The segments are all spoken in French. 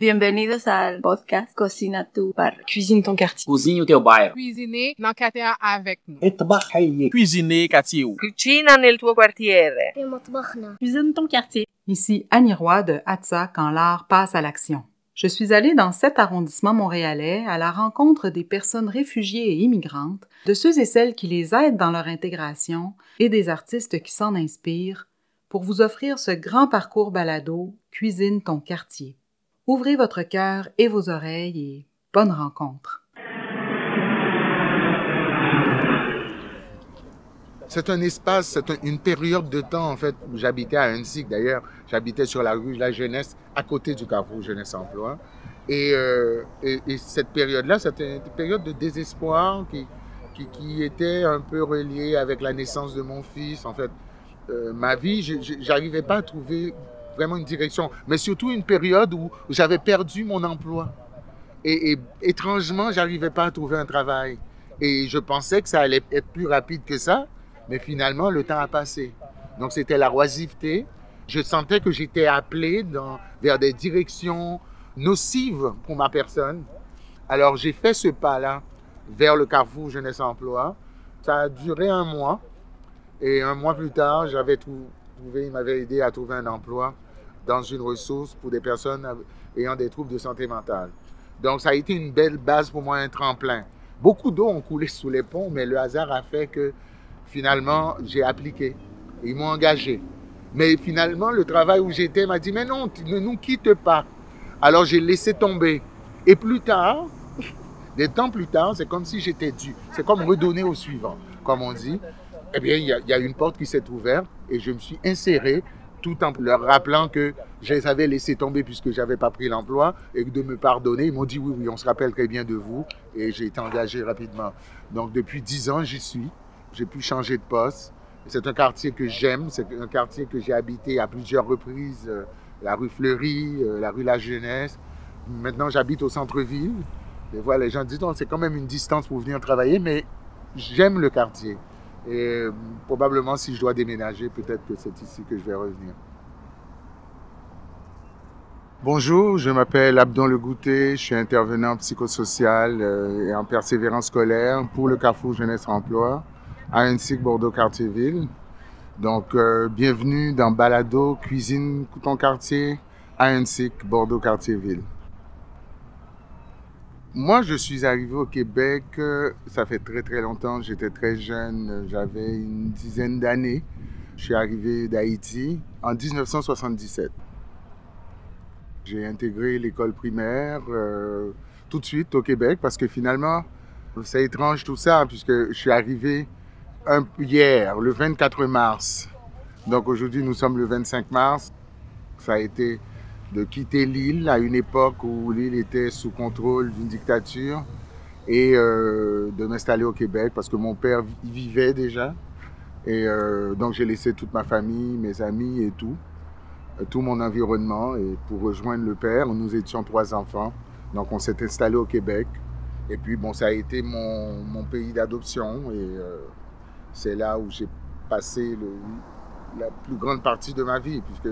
Bienvenidos al podcast Cocina tu Barrio. Cuisine ton quartier. Cozinhe o teu bairro. Cuisiner dans quartier avec nous. Cuisiner quartier. Cucina nel tuo quartiere. Cuisine ton quartier. Ici Annie Roy de Hatsa quand l'art passe à l'action. Je suis allée dans cet arrondissement montréalais à la rencontre des personnes réfugiées et immigrantes, de ceux et celles qui les aident dans leur intégration et des artistes qui s'en inspirent pour vous offrir ce grand parcours balado Cuisine ton quartier. Ouvrez votre cœur et vos oreilles et bonne rencontre. C'est un espace, c'est un- une période de temps, en fait, où j'habitais à Hunsick, d'ailleurs. J'habitais sur la rue La Jeunesse, à côté du Carrefour Jeunesse Emploi. Et, euh, et, et cette période-là, c'était une période de désespoir qui, qui, était un peu reliée avec la naissance de mon fils. En fait, euh, ma vie, j'arrivais pas à trouver vraiment une direction, mais surtout une période où j'avais perdu mon emploi. Et, et étrangement, j'arrivais pas à trouver un travail. Et je pensais que ça allait être plus rapide que ça, mais finalement, le temps a passé. Donc, c'était la oisiveté. Je sentais que j'étais appelé vers des directions nocives pour ma personne. Alors, j'ai fait ce pas-là vers le Carrefour Jeunesse Emploi. Ça a duré un mois. Et un mois plus tard, j'avais trou- trouvé, il m'avait aidé à trouver un emploi dans une ressource pour des personnes ayant des troubles de santé mentale. Donc, ça a été une belle base pour moi, un tremplin. Beaucoup d'eau ont coulé sous les ponts, mais le hasard a fait que finalement, j'ai appliqué. Ils m'ont engagé. Mais finalement, le travail où j'étais m'a dit, mais non, tu ne nous quitte pas. Alors, j'ai laissé tomber. Et plus tard, des temps plus tard, c'est comme si j'étais dû. C'est comme redonner au suivant, comme on dit. Eh bien, il y a une porte qui s'est ouverte et je me suis inséré tout en leur rappelant que je les avais laissés tomber puisque j'avais pas pris l'emploi et de me pardonner. Ils m'ont dit oui, oui, on se rappelle très bien de vous et j'ai été engagé rapidement. Donc, depuis dix ans, j'y suis. J'ai pu changer de poste. C'est un quartier que j'aime. C'est un quartier que j'ai habité à plusieurs reprises. euh, la rue Fleury, euh, la rue La Jeunesse. Maintenant, j'habite au centre-ville. Et voilà, les gens disent, non, c'est quand même une distance pour venir travailler, mais j'aime le quartier. Et euh, probablement, si je dois déménager, peut-être que c'est ici que je vais revenir. Bonjour, je m'appelle Abdon Le je suis intervenant psychosocial euh, et en persévérance scolaire pour le Carrefour Jeunesse Emploi à Hunsick, Bordeaux, Quartier-Ville. Donc, euh, bienvenue dans Balado Cuisine ton quartier à Hunsick, Bordeaux, Quartier-Ville. Moi, je suis arrivé au Québec, euh, ça fait très très longtemps, j'étais très jeune, euh, j'avais une dizaine d'années. Je suis arrivé d'Haïti en 1977. J'ai intégré l'école primaire euh, tout de suite au Québec parce que finalement, c'est étrange tout ça, puisque je suis arrivé hier, le 24 mars. Donc aujourd'hui, nous sommes le 25 mars. Ça a été de quitter l'île à une époque où l'île était sous contrôle d'une dictature et euh, de m'installer au Québec parce que mon père y vivait déjà. Et euh, donc j'ai laissé toute ma famille, mes amis et tout, euh, tout mon environnement et pour rejoindre le père. Nous étions trois enfants, donc on s'est installé au Québec. Et puis bon, ça a été mon, pays d'adoption et c'est là où j'ai passé la plus grande partie de ma vie puisque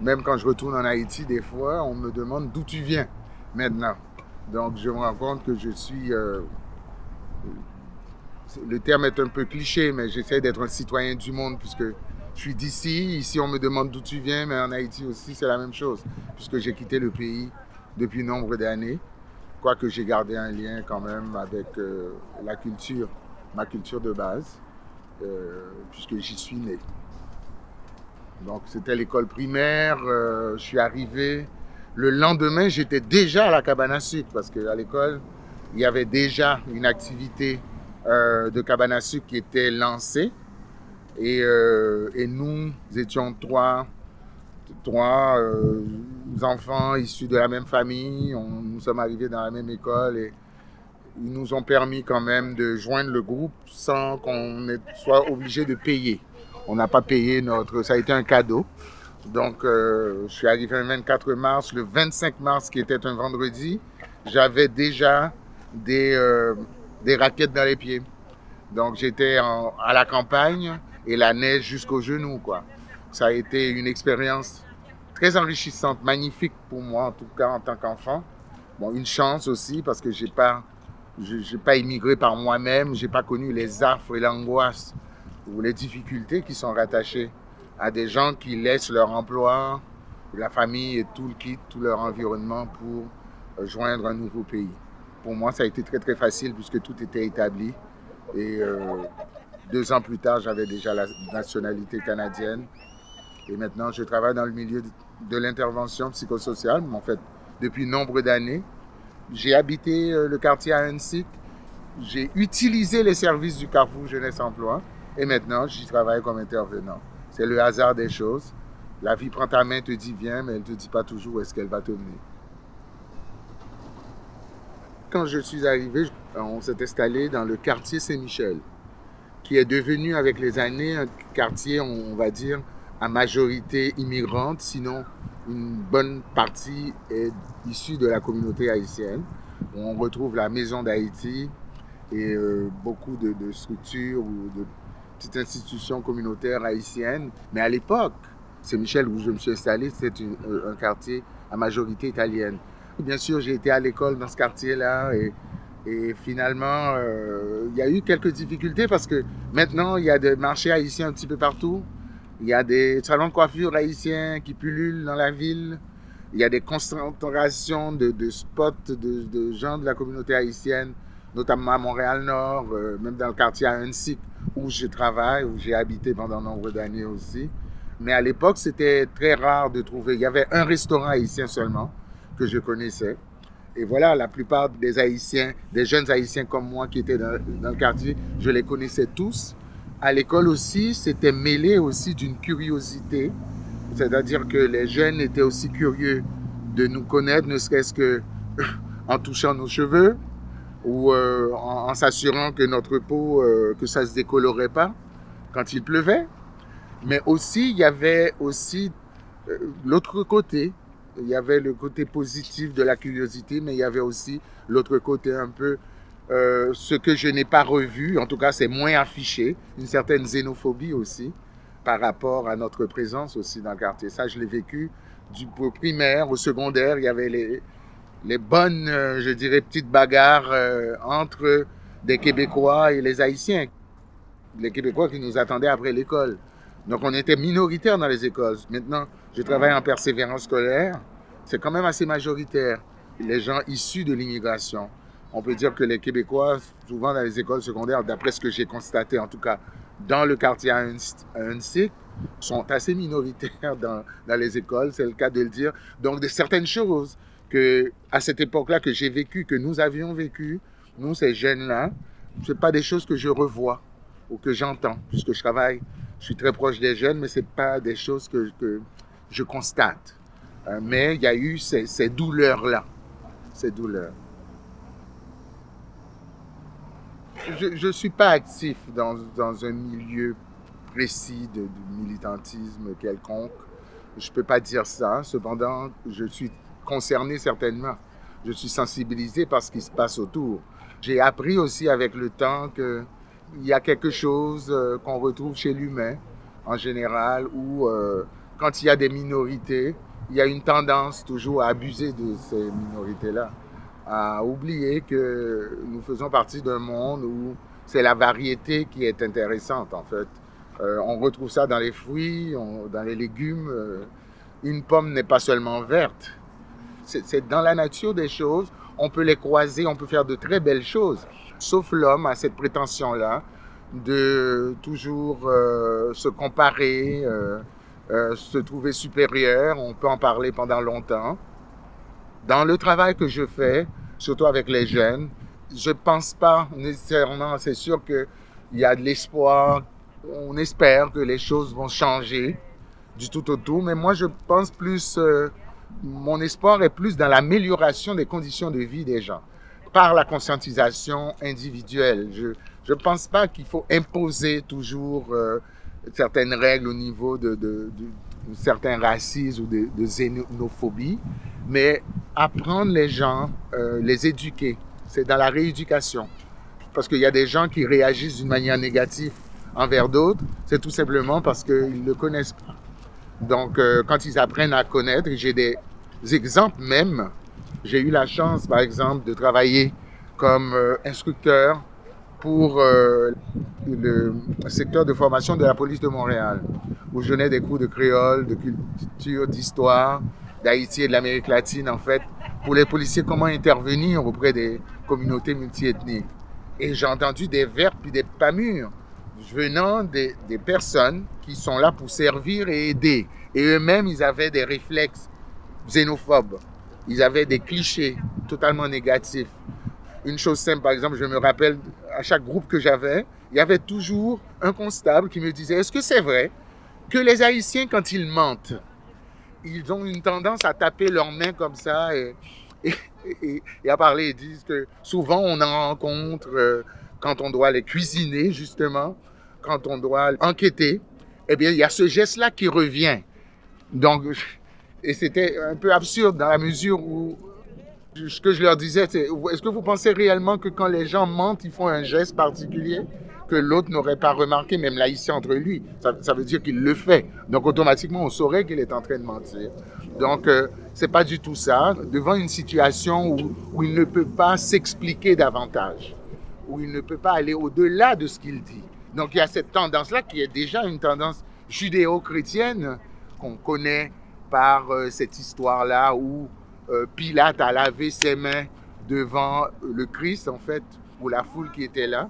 même quand je retourne en Haïti, des fois, on me demande d'où tu viens maintenant. Donc, je me rends compte que je suis. euh, le terme est un peu cliché, mais j'essaie d'être un citoyen du monde puisque je suis d'ici. Ici, on me demande d'où tu viens, mais en Haïti aussi, c'est la même chose, puisque j'ai quitté le pays depuis nombre d'années. Quoique j'ai gardé un lien quand même avec euh, la culture, ma culture de base, euh, puisque j'y suis né. Donc c'était l'école primaire. euh, je suis arrivé. Le lendemain, j'étais déjà à la cabane à sucre parce qu'à l'école, il y avait déjà une activité euh, de cabane à sucre qui était lancée. Et, euh, et nous étions trois, trois enfants issus de la même famille. Nous sommes arrivés dans la même école et ils nous ont permis quand même de joindre le groupe sans qu'on soit obligé de payer. On n'a pas payé notre... Ça a été un cadeau. Donc, euh, je suis arrivé le 24 mars. Le 25 mars, qui était un vendredi, j'avais déjà des, euh, des raquettes dans les pieds. Donc, j'étais à la campagne et la neige jusqu'aux genoux, quoi. Ça a été une expérience très enrichissante, magnifique pour moi, en tout cas en tant qu'enfant. Bon, une chance aussi parce que j'ai pas, pas immigré par moi-même, j'ai pas connu les affres et l'angoisse ou les difficultés qui sont rattachées à des gens qui laissent leur emploi, la famille et tout le kit, tout leur environnement pour euh, joindre un nouveau pays. Pour moi, ça a été très très facile puisque tout était établi. Et euh, deux ans plus tard, j'avais déjà la nationalité canadienne. Et maintenant, je travaille dans le milieu de l'intervention psychosociale, en fait, depuis nombre d'années. J'ai habité euh, le quartier à Annecy. J'ai utilisé les services du Carrefour Jeunesse Emploi. Et maintenant, j'y travaille comme intervenant. C'est le hasard des choses. La vie prend ta main, te dit viens, mais elle ne te dit pas toujours où est-ce qu'elle va te mener. Quand je suis arrivé, on s'est installé dans le quartier Saint-Michel, qui est devenu avec les années un quartier, on va dire, à majorité immigrante, sinon une bonne partie est issue de la communauté haïtienne. On retrouve la Maison d'Haïti et euh, beaucoup de, de structures ou de petites institutions communautaires haïtiennes. Mais à l'époque, Saint-Michel, où je me suis installé, c'est euh, un quartier à majorité italienne. Bien sûr, j'ai été à l'école dans ce quartier-là et, finalement, euh, il y a eu quelques difficultés parce que maintenant, il y a des marchés haïtiens un petit peu partout. Il y a des salons de coiffure haïtiens qui pullulent dans la ville. Il y a des concentrations de, spots de, gens de la communauté haïtienne, notamment à Montréal-Nord, euh, même dans le quartier à Annecy, où je travaille, où j'ai habité pendant nombre d'années aussi. Mais à l'époque, c'était très rare de trouver. Il y avait un restaurant haïtien seulement que je connaissais. Et voilà, la plupart des Haïtiens, des jeunes Haïtiens comme moi qui étaient dans, le quartier, je les connaissais tous. À l'école aussi, c'était mêlé aussi d'une curiosité. C'est-à-dire que les jeunes étaient aussi curieux de nous connaître, ne serait-ce que en touchant nos cheveux ou euh, en, s'assurant que notre peau, euh, que ça se décolorait pas quand il pleuvait. Mais aussi, il y avait aussi euh, l'autre côté. Il y avait le côté positif de la curiosité, mais il y avait aussi l'autre côté un peu ce que je n'ai pas revu, en tout cas c'est moins affiché, une certaine xénophobie aussi par rapport à notre présence aussi dans le quartier. Ça, je l'ai vécu du primaire au secondaire. Il y avait les, les bonnes, euh, je dirais, petites bagarres entre des Québécois et les Haïtiens. Les Québécois qui nous attendaient après l'école. Donc on était minoritaire dans les écoles. Maintenant, je travaille en persévérance scolaire. C'est quand même assez majoritaire. Les gens issus de l'immigration. On peut dire que les Québécois, souvent dans les écoles secondaires, d'après ce que j'ai constaté, en tout cas dans le quartier à sont assez minoritaires dans, dans les écoles, c'est le cas de le dire. Donc, de certaines choses à cette époque-là, que j'ai vécu, que nous avions vécu, nous, ces jeunes-là, ce pas des choses que je revois ou que j'entends, puisque je travaille je suis très proche des jeunes, mais ce n'est pas des choses que, je constate. Euh, mais il y a eu ces, douleurs-là, ces douleurs. Je ne suis pas actif dans, dans, un milieu précis de, militantisme quelconque. Je ne peux pas dire ça. Cependant, je suis concerné certainement. Je suis sensibilisé par ce qui se passe autour. J'ai appris aussi avec le temps que il y a quelque chose euh, qu'on retrouve chez l'humain en général où euh, quand il y a des minorités, il y a une tendance toujours à abuser de ces minorités-là, à oublier que nous faisons partie d'un monde où c'est la variété qui est intéressante en fait. Euh, on retrouve ça dans les fruits, dans les légumes. une pomme n'est pas seulement verte. C'est dans la nature des choses. On peut les croiser, on peut faire de très belles choses. Sauf l'homme a cette prétention-là de toujours euh, se comparer, euh, euh, se trouver supérieur. On peut en parler pendant longtemps. Dans le travail que je fais, surtout avec les jeunes, je pense pas nécessairement, c'est sûr qu'il y a de l'espoir, on espère que les choses vont changer du tout au tout, mais moi je pense plus, mon espoir est plus dans l'amélioration des conditions de vie des gens par la conscientisation individuelle. Je ne pense pas qu'il faut imposer toujours euh, certaines règles au niveau de, de, certains racismes ou de, xénophobie, mais apprendre les gens, euh, les éduquer. C'est dans la rééducation. Parce qu'il y a des gens qui réagissent d'une manière négative envers d'autres, c'est tout simplement parce qu'ils ne connaissent pas. Donc, euh, quand ils apprennent à connaître, j'ai des exemples même. J'ai eu la chance, par exemple, de travailler comme euh, instructeur pour euh, le secteur de formation de la police de Montréal, où je donnais des cours de créole, de culture, d'histoire, d'Haïti et de l'Amérique latine, en fait, pour les policiers, comment intervenir auprès des communautés multiethniques. Et j'ai entendu des verbes puis des pas mûrs venant des, personnes qui sont là pour servir et aider. Et eux-mêmes, ils avaient des réflexes xénophobes. Ils avaient des clichés totalement négatifs. Une chose simple, par exemple, je me rappelle, à chaque groupe que j'avais, il y avait toujours un constable qui me disait, est-ce que c'est vrai que les Haïtiens, quand ils mentent, ils ont une tendance à taper leurs mains comme ça et, et, et à parler? Ils disent que souvent on en rencontre euh, quand on doit les cuisiner, justement, quand on doit enquêter. Eh bien, il y a ce geste-là qui revient. Donc, et c'était un peu absurde dans la mesure où ce que je leur disais, c'est est-ce que vous pensez réellement que quand les gens mentent, ils font un geste particulier que l'autre n'aurait pas remarqué, même là ici entre lui? Ça, veut dire qu'il le fait. Donc automatiquement, on saurait qu'il est en train de mentir. Donc euh, c'est pas du tout ça. Devant une situation où il ne peut pas s'expliquer davantage, où il ne peut pas aller au-delà de ce qu'il dit. Donc il y a cette tendance-là qui est déjà une tendance judéo-chrétienne qu'on connaît par euh, cette histoire-là où euh, Pilate a lavé ses mains devant le Christ, en fait, ou la foule qui était là,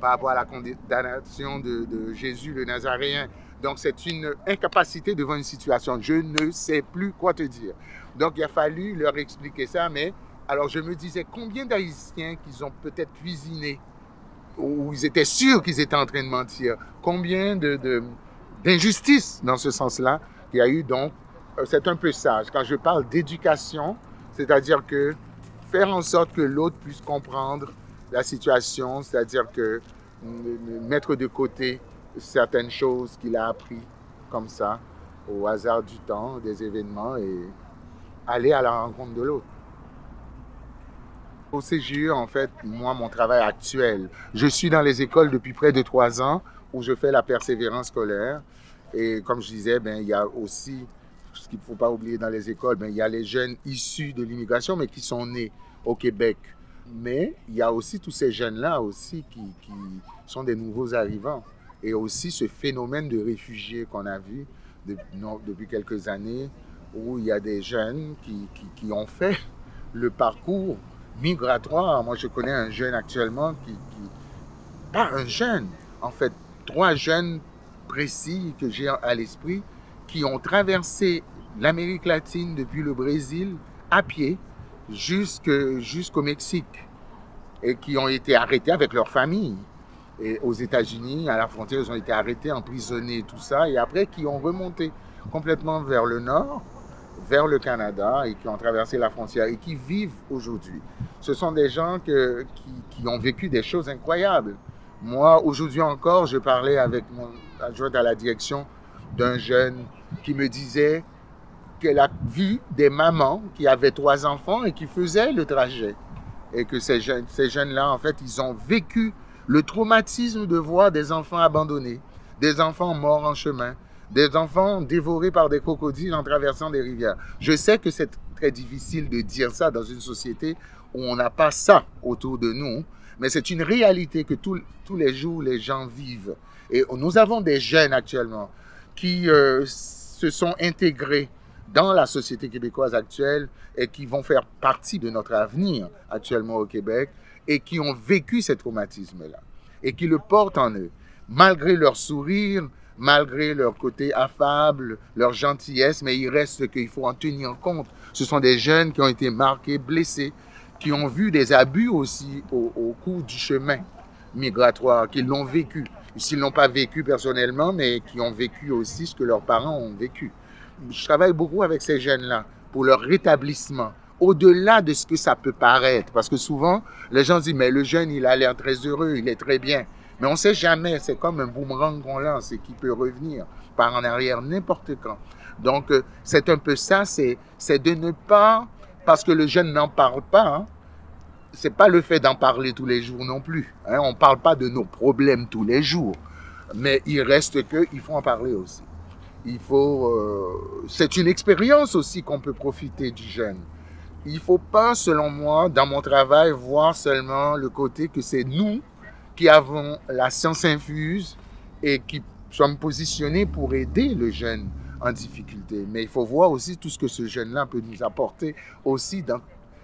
par rapport à la condamnation de, de Jésus le Nazaréen. Donc, c'est une incapacité devant une situation. Je ne sais plus quoi te dire. Donc, il a fallu leur expliquer ça. Mais alors, je me disais, combien d'Haïtiens qu'ils ont peut-être cuisiné, ou ils étaient sûrs qu'ils étaient en train de mentir, combien d'injustices dans ce sens-là qu'il y a eu? Donc, c'est un peu sage. Quand je parle d'éducation, c'est-à-dire que faire en sorte que l'autre puisse comprendre la situation, c'est-à-dire que mettre de côté certaines choses qu'il a appris comme ça, au hasard du temps, des événements, et aller à la rencontre de l'autre. Au CGE, en fait, moi, mon travail actuel, je suis dans les écoles depuis près de trois ans où je fais la persévérance scolaire. Et comme je disais, ben, il y a aussi ce qu'il ne faut pas oublier dans les écoles, ben, il y a les jeunes issus de l'immigration, mais qui sont nés au Québec. Mais il y a aussi tous ces jeunes-là aussi qui, qui, sont des nouveaux arrivants. Et aussi ce phénomène de réfugiés qu'on a vu depuis quelques années, où il y a des jeunes qui, qui, qui, ont fait le parcours migratoire. Moi, je connais un jeune actuellement qui, pas un jeune, en fait, trois jeunes précis que j'ai à l'esprit, qui ont traversé l'Amérique latine depuis le Brésil à pied jusqu'au Mexique et qui ont été arrêtés avec leur famille. Aux États-Unis, à la frontière, ils ont été arrêtés, emprisonnés, tout ça, et après qui ont remonté complètement vers le nord, vers le Canada, et qui ont traversé la frontière et qui vivent aujourd'hui. Ce sont des gens que, qui, ont vécu des choses incroyables. Moi, aujourd'hui encore, je parlais avec mon adjoint à la direction d'un jeune qui me disait qu'elle a vu des mamans qui avaient trois enfants et qui faisaient le trajet. Et que ces jeunes-là, en fait, ils ont vécu le traumatisme de voir des enfants abandonnés, des enfants morts en chemin, des enfants dévorés par des crocodiles en traversant des rivières. Je sais que c'est très difficile de dire ça dans une société où on n'a pas ça autour de nous, mais c'est une réalité que tous, les jours les gens vivent. Et nous avons des jeunes actuellement qui euh, se sont intégrés dans la société québécoise actuelle et qui vont faire partie de notre avenir actuellement au Québec et qui ont vécu ces traumatismes-là et qui le portent en eux, malgré leur sourire, malgré leur côté affable, leur gentillesse, mais il reste qu'il faut en tenir compte. Ce sont des jeunes qui ont été marqués, blessés, qui ont vu des abus aussi au, cours du chemin migratoire, qui l'ont vécu s'ils n'ont pas vécu personnellement, mais qui ont vécu aussi ce que leurs parents ont vécu. Je travaille beaucoup avec ces jeunes-là pour leur rétablissement, au-delà de ce que ça peut paraître. Parce que souvent, les gens disent, mais le jeune, il a l'air très heureux, il est très bien. Mais on ne sait jamais, c'est comme un boomerang qu'on lance et qui peut revenir par en arrière n'importe quand. Donc, euh, c'est un peu ça, c'est de ne pas, parce que le jeune n'en parle pas, hein, c'est pas le fait d'en parler tous les jours non plus. Hein. On ne parle pas de nos problèmes tous les jours. Mais il reste qu'il faut en parler aussi. Il faut, euh, c'est une expérience aussi qu'on peut profiter du jeune. Il faut pas, selon moi, dans mon travail, voir seulement le côté que c'est nous qui avons la science infuse et qui sommes positionnés pour aider le jeune en difficulté. Mais il faut voir aussi tout ce que ce jeune-là peut nous apporter aussi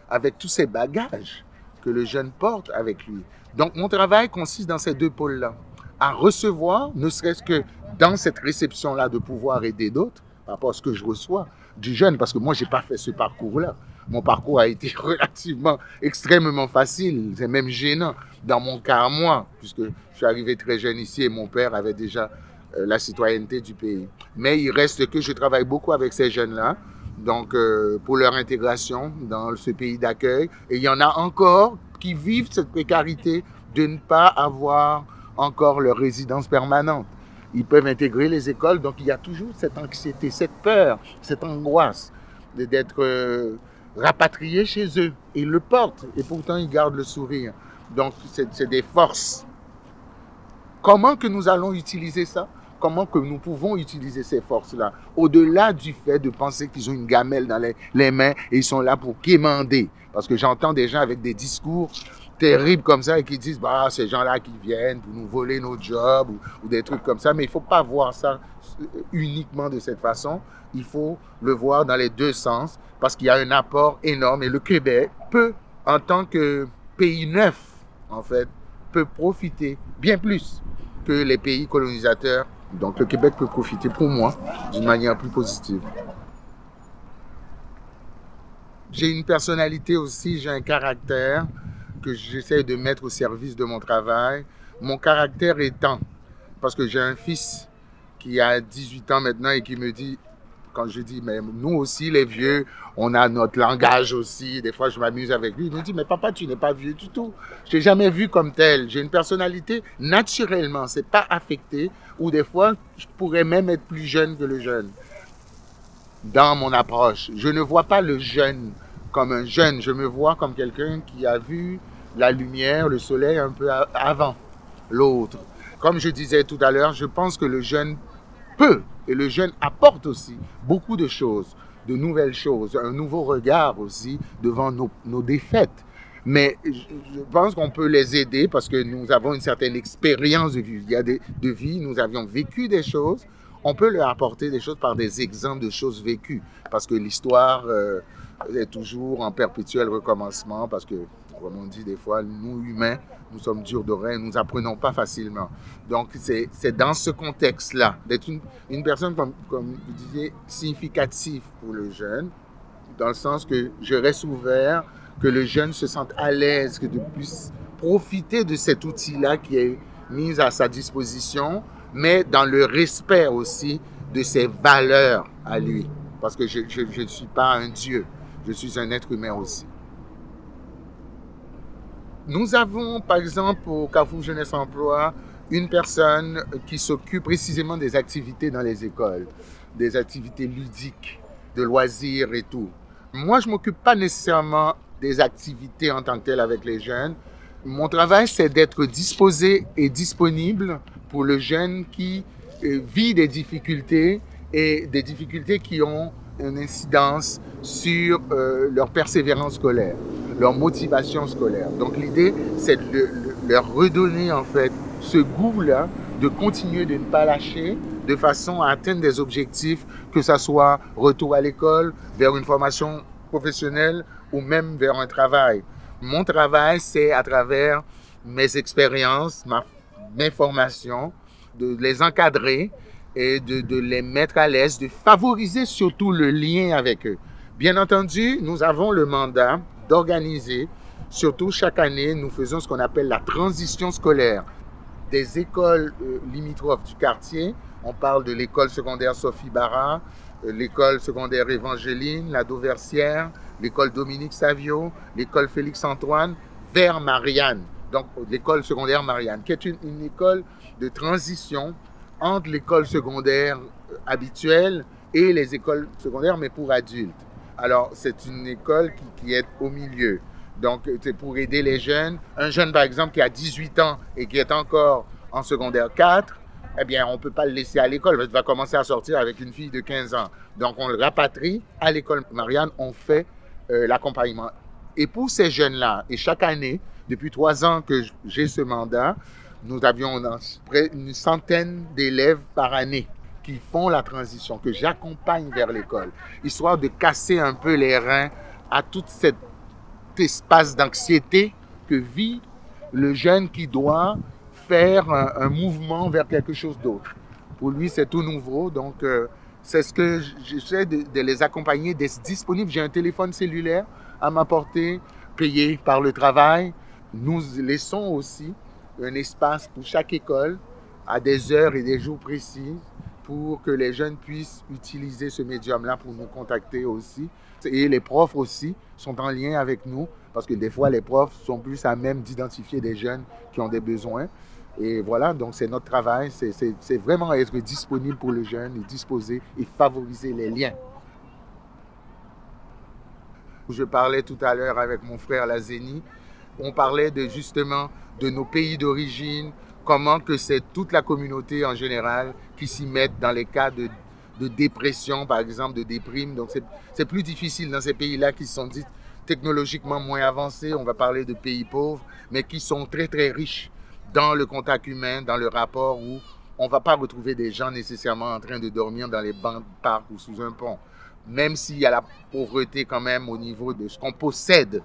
avec tous ces bagages que le jeune porte avec lui. Donc mon travail consiste dans ces deux pôles-là, à recevoir, ne serait-ce que dans cette réception-là, de pouvoir aider d'autres par rapport à ce que je reçois du jeune, parce que moi, j'ai pas fait ce parcours-là. Mon parcours a été relativement, extrêmement facile, c'est même gênant dans mon cas à moi, puisque je suis arrivé très jeune ici et mon père avait déjà euh, la citoyenneté du pays. Mais il reste que je travaille beaucoup avec ces jeunes-là, donc euh, pour leur intégration dans ce pays d'accueil. Et il y en a encore qui vivent cette précarité de ne pas avoir encore leur résidence permanente. Ils peuvent intégrer les écoles, donc il y a toujours cette anxiété, cette peur, cette angoisse d'être euh, rapatriés chez eux. Ils le portent et pourtant ils gardent le sourire. Donc c'est des forces. Comment que nous allons utiliser ça? Comment que nous pouvons utiliser ces forces-là? Au-delà du fait de penser qu'ils ont une gamelle dans les, mains et ils sont là pour quémander. Parce que j'entends des gens avec des discours terribles comme ça et qui disent bah ces gens-là qui viennent pour nous voler nos jobs ou, des trucs comme ça. Mais il faut pas voir ça euh, uniquement de cette façon. Il faut le voir dans les deux sens parce qu'il y a un apport énorme. Et le Québec peut en tant que pays neuf en fait peut profiter bien plus que les pays colonisateurs. Donc le Québec peut profiter pour moi d'une manière plus positive. J'ai une personnalité aussi, j'ai un caractère que j'essaie de mettre au service de mon travail. Mon caractère étant, parce que j'ai un fils qui a 18 ans maintenant et qui me dit, quand je dis, mais nous aussi, les vieux, on a notre langage aussi. Des fois, je m'amuse avec lui. Il me dit, mais papa, tu n'es pas vieux du tout. Je t'ai jamais vu comme tel. J'ai une personnalité naturellement, c'est pas affecté. Ou des fois, je pourrais même être plus jeune que le jeune dans mon approche. Je ne vois pas le jeune comme un jeune. Je me vois comme quelqu'un qui a vu la lumière, le soleil un peu avant l'autre. Comme je disais tout à l'heure, je pense que le jeune peut et le jeune apporte aussi beaucoup de choses, de nouvelles choses, un nouveau regard aussi devant nos, défaites. Mais je pense qu'on peut les aider parce que nous avons une certaine expérience de vie. Il y a de vie, nous avions vécu des choses. On peut leur apporter des choses par des exemples de choses vécues parce que l'histoire euh, est toujours en perpétuel recommencement parce que comme on dit des fois, nous humains, nous sommes durs d'oreilles, nous apprenons pas facilement. Donc c'est dans ce contexte-là, d'être une, personne, comme, comme vous disiez, significative pour le jeune, dans le sens que je reste ouvert, que le jeune se sente à l'aise, que de puisse profiter de cet outil-là qui est mis à sa disposition, mais dans le respect aussi de ses valeurs à lui. Parce que je ne suis pas un Dieu, je suis un être humain aussi. Nous avons, par exemple, au Carrefour Jeunesse Emploi, une personne qui s'occupe précisément des activités dans les écoles, des activités ludiques, de loisirs et tout. Moi, je m'occupe pas nécessairement des activités en tant que telles avec les jeunes. Mon travail, c'est d'être disposé et disponible pour le jeune qui euh, vit des difficultés et des difficultés qui ont une incidence sur euh, leur persévérance scolaire leur motivation scolaire. Donc l'idée, c'est de leur redonner en fait ce goût-là de continuer de ne pas lâcher de façon à atteindre des objectifs, que ce soit retour à l'école, vers une formation professionnelle ou même vers un travail. Mon travail, c'est à travers mes expériences, ma, mes formations, de les encadrer et de, de les mettre à l'aise, de favoriser surtout le lien avec eux. Bien entendu, nous avons le mandat d'organiser, surtout chaque année, nous faisons ce qu'on appelle la transition scolaire des écoles euh, limitrophes du quartier. On parle de l'école secondaire Sophie Barra, euh, l'école secondaire Évangéline, la Dauversière, l'école Dominique Savio, l'école Félix Antoine, vers Marianne. Donc l'école secondaire Marianne, qui est une, une école de transition entre l'école secondaire euh, habituelle et les écoles secondaires, mais pour adultes. Alors, c'est une école qui, est au milieu. Donc, c'est pour aider les jeunes. Un jeune, par exemple, qui a 18 ans et qui est encore en secondaire 4, eh bien, on ne peut pas le laisser à l'école. Il va commencer à sortir avec une fille de 15 ans. Donc, on le rapatrie à l'école Marianne. On fait euh, l'accompagnement. Et pour ces jeunes-là, et chaque année, depuis trois ans que j'ai ce mandat, nous avions une centaine d'élèves par année qui font la transition, que j'accompagne vers l'école, histoire de casser un peu les reins à tout cet espace d'anxiété que vit le jeune qui doit faire un, mouvement vers quelque chose d'autre. Pour lui, c'est tout nouveau, donc euh, c'est ce que j'essaie de, les accompagner, d'être disponible. J'ai un téléphone cellulaire à ma portée, payé par le travail. Nous laissons aussi un espace pour chaque école à des heures et des jours précis pour que les jeunes puissent utiliser ce médium-là pour nous contacter aussi. Et les profs aussi sont en lien avec nous parce que des fois, les profs sont plus à même d'identifier des jeunes qui ont des besoins. Et voilà, donc c'est notre travail, c'est vraiment être disponible pour le jeune et disposer et favoriser les liens. Je parlais tout à l'heure avec mon frère Lazeni, on parlait de justement de nos pays d'origine, comment que c'est toute la communauté en général qui s'y met dans les cas de, de, dépression, par exemple, de déprime. Donc c'est plus difficile dans ces pays-là qui sont dits technologiquement moins avancés, on va parler de pays pauvres, mais qui sont très très riches dans le contact humain, dans le rapport où on ne va pas retrouver des gens nécessairement en train de dormir dans les bancs de parc ou sous un pont. Même s'il y a la pauvreté quand même au niveau de ce qu'on possède,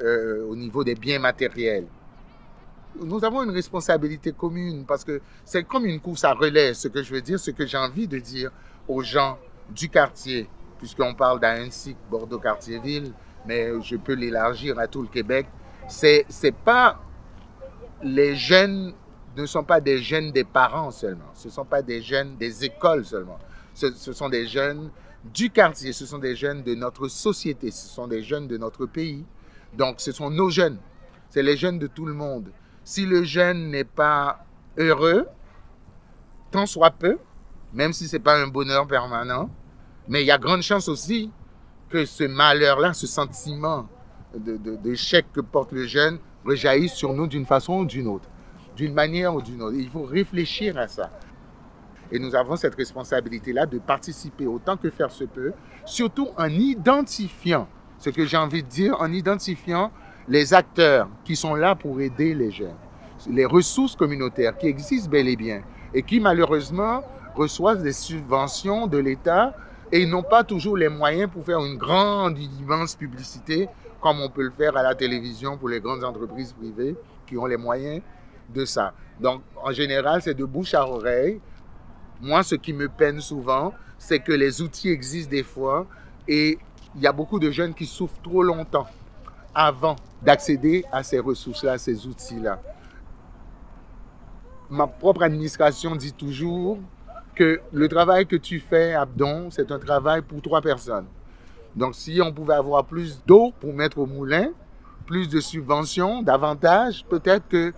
euh, au niveau des biens matériels. Nous avons une responsabilité commune parce que c'est comme une course à relais. Ce que je veux dire, ce que j'ai envie de dire aux gens du quartier, puisqu'on parle d'Ainsic, Bordeaux-Quartier-Ville, mais je peux l'élargir à tout le Québec, c'est, c'est pas les jeunes ne sont pas des jeunes des parents seulement, ce ne sont pas des jeunes des écoles seulement, ce, sont des jeunes du quartier, ce sont des jeunes de notre société, ce sont des jeunes de notre pays. Donc ce sont nos jeunes, c'est les jeunes de tout le monde. Si le jeune n'est pas heureux, tant soit peu, même si ce n'est pas un bonheur permanent, mais il y a grande chance aussi que ce malheur-là, ce sentiment d'échec de, que porte le jeune, rejaillisse sur nous d'une façon ou d'une autre, d'une manière ou d'une autre. Il faut réfléchir à ça. Et nous avons cette responsabilité-là de participer autant que faire se peut, surtout en identifiant, ce que j'ai envie de dire, en identifiant les acteurs qui sont là pour aider les jeunes, les ressources communautaires qui existent bel et bien et qui malheureusement reçoivent des subventions de l'État et n'ont pas toujours les moyens pour faire une grande, immense publicité comme on peut le faire à la télévision pour les grandes entreprises privées qui ont les moyens de ça. Donc, en général, c'est de bouche à oreille. Moi, ce qui me peine souvent, c'est que les outils existent des fois et il y a beaucoup de jeunes qui souffrent trop longtemps avant d'accéder à ces ressources-là, ces outils-là. Ma propre administration dit toujours que le travail que tu fais, Abdon, c'est un travail pour trois personnes. Donc, si on pouvait avoir plus d'eau pour mettre au moulin, plus de subventions, davantage, peut-être que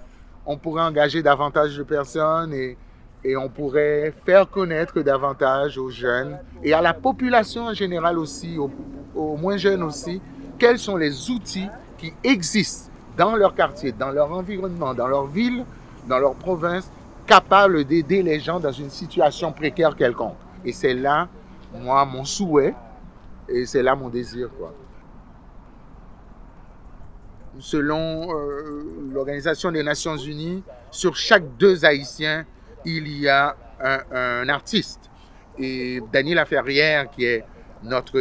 on pourrait engager davantage de personnes et, et on pourrait faire connaître davantage aux jeunes et à la population en général aussi, aux moins jeunes aussi, quels sont les outils qui existent dans leur quartier, dans leur environnement, dans leur ville, dans leur province, capables d'aider les gens dans une situation précaire quelconque. Et c'est là, moi, mon souhait, et c'est là mon désir. Selon euh, l'Organisation des Nations Unies, sur chaque deux Haïtiens, il y a un, artiste. Et Daniel Ferrière, qui est notre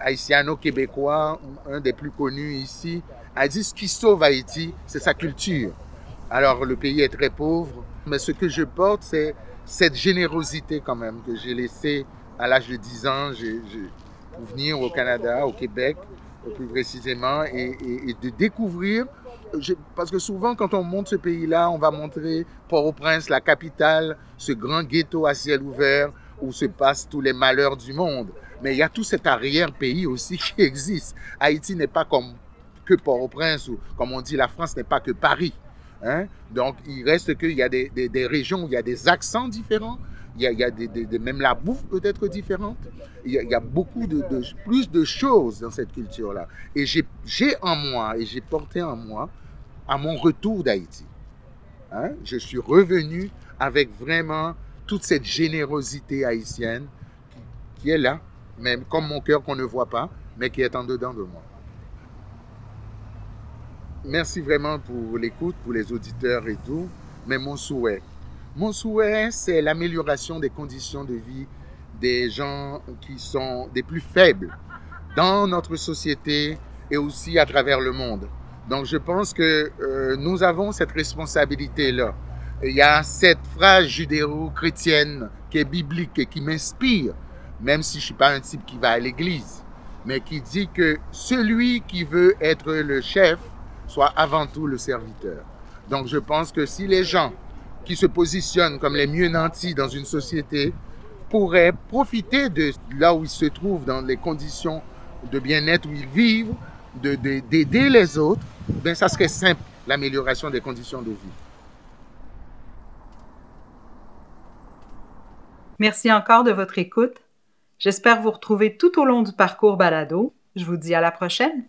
haïtiano-québécois, un des plus connus ici, a dit ce qui sauve Haïti, c'est sa culture. Alors le pays est très pauvre, mais ce que je porte, c'est cette générosité quand même que j'ai laissée à l'âge de 10 ans pour venir au Canada, au Québec, plus précisément, et, de découvrir. parce que souvent, quand on monte ce pays-là, on va montrer Port-au-Prince, la capitale, ce grand ghetto à ciel ouvert où se passent tous les malheurs du monde. Mais il y a tout cet arrière-pays aussi qui existe. Haïti n'est pas comme que Port-au-Prince ou, comme on dit, la France n'est pas que Paris. Hein? Donc, il reste qu'il y a des, des, régions où il y a des accents différents, il y a, il y a même la bouffe peut être différente. Il y a, beaucoup de, plus de choses dans cette culture-là. Et j'ai en moi, et j'ai porté en moi, à mon retour d'Haïti, Hein? Je suis revenu avec vraiment toute cette générosité haïtienne qui est là, même comme mon cœur qu'on ne voit pas, mais qui est en dedans de moi. Merci vraiment pour l'écoute, pour les auditeurs et tout, mais mon souhait, mon souhait, c'est l'amélioration des conditions de vie des gens qui sont des plus faibles dans notre société et aussi à travers le monde. Donc je pense que euh, nous avons cette responsabilité-là. Il y a cette phrase judéo-chrétienne qui est biblique et qui m'inspire, même si je ne suis pas un type qui va à l'église, mais qui dit que celui qui veut être le chef soit avant tout le serviteur. Donc je pense que si les gens qui se positionnent comme les mieux nantis dans une société pourraient profiter de là où ils se trouvent, dans les conditions de bien-être où ils vivent, d'aider de, les autres, ben ça serait simple, l'amélioration des conditions de vie. Merci encore de votre écoute. J'espère vous retrouver tout au long du parcours balado. Je vous dis à la prochaine.